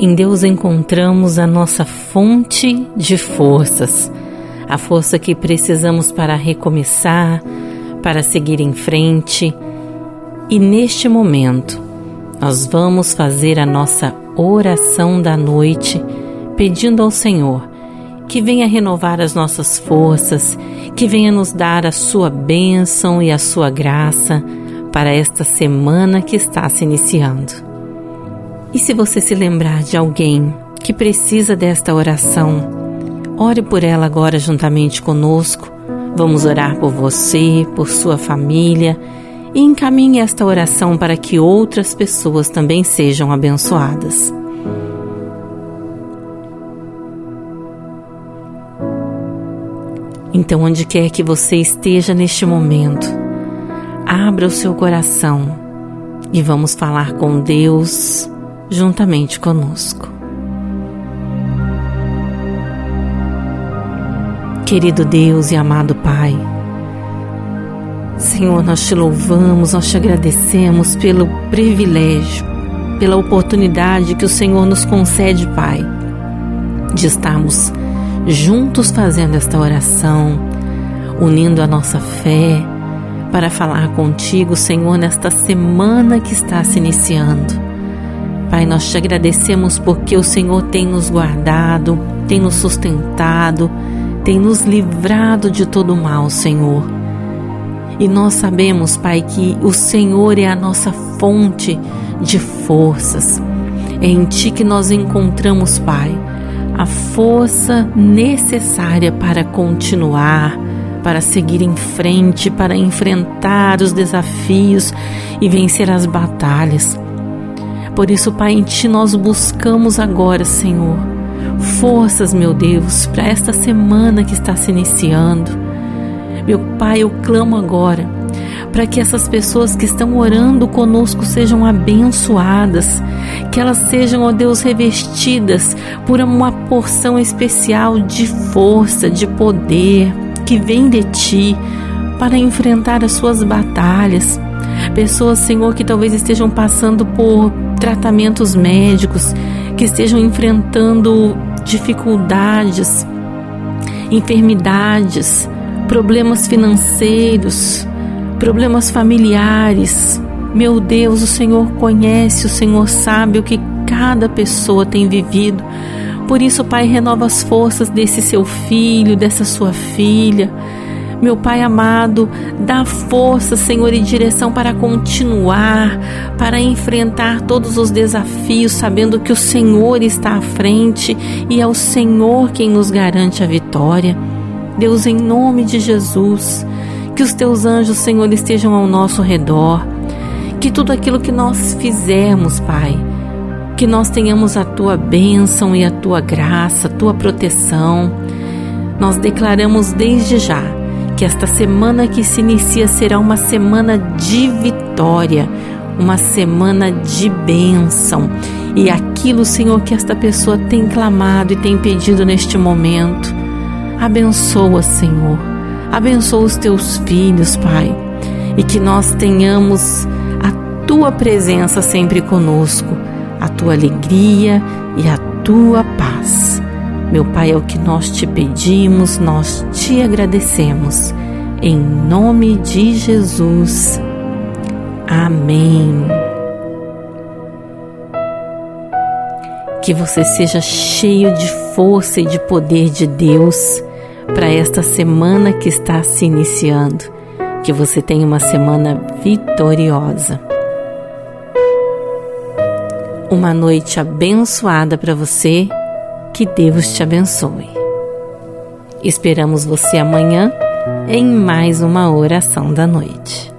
Em Deus encontramos a nossa fonte de forças, a força que precisamos para recomeçar, para seguir em frente. E neste momento, nós vamos fazer a nossa oração da noite, pedindo ao Senhor que venha renovar as nossas forças, que venha nos dar a sua bênção e a sua graça para esta semana que está se iniciando. E se você se lembrar de alguém que precisa desta oração, ore por ela agora juntamente conosco. Vamos orar por você, por sua família e encaminhe esta oração para que outras pessoas também sejam abençoadas. Então, onde quer que você esteja neste momento, abra o seu coração e vamos falar com Deus juntamente conosco. Querido Deus e amado Pai, Senhor, nós te louvamos, nós te agradecemos pelo privilégio, pela oportunidade que o Senhor nos concede, Pai, de estarmos juntos fazendo esta oração, unindo a nossa fé para falar contigo, Senhor, nesta semana que está se iniciando. Pai, nós te agradecemos porque o Senhor tem nos guardado, tem nos sustentado, tem nos livrado de todo mal, Senhor. E nós sabemos, Pai, que o Senhor é a nossa fonte de forças. É em Ti que nós encontramos, Pai, a força necessária para continuar, para seguir em frente, para enfrentar os desafios e vencer as batalhas. Por isso, Pai, em Ti nós buscamos agora, Senhor, forças, meu Deus, para esta semana que está se iniciando. Meu Pai, eu clamo agora para que essas pessoas que estão orando conosco sejam abençoadas, que elas sejam, ó Deus, revestidas por uma porção especial de força, de poder que vem de Ti para enfrentar as suas batalhas. Pessoas, Senhor, que talvez estejam passando por tratamentos médicos, que estejam enfrentando dificuldades, enfermidades, problemas financeiros, problemas familiares. Meu Deus, o Senhor conhece, o Senhor sabe o que cada pessoa tem vivido. Por isso, Pai, renova as forças desse seu filho, dessa sua filha meu Pai amado, dá força, Senhor, e direção para continuar, para enfrentar todos os desafios, sabendo que o Senhor está à frente e é o Senhor quem nos garante a vitória. Deus, em nome de Jesus, que os teus anjos, Senhor, estejam ao nosso redor, que tudo aquilo que nós fizermos, Pai, que nós tenhamos a tua bênção e a tua graça, a tua proteção. Nós declaramos desde já que esta semana que se inicia será uma semana de vitória, uma semana de bênção. E aquilo, Senhor, que esta pessoa tem clamado e tem pedido neste momento, abençoa, Senhor. Abençoa os teus filhos, Pai. E que nós tenhamos a tua presença sempre conosco, a tua alegria e a tua paz. Meu Pai, é o que nós te pedimos, nós te agradecemos. Em nome de Jesus. Amém. Que você seja cheio de força e de poder de Deus para esta semana que está se iniciando. Que você tenha uma semana vitoriosa. Uma noite abençoada para você que Deus te abençoe. Esperamos você amanhã em mais uma oração da noite.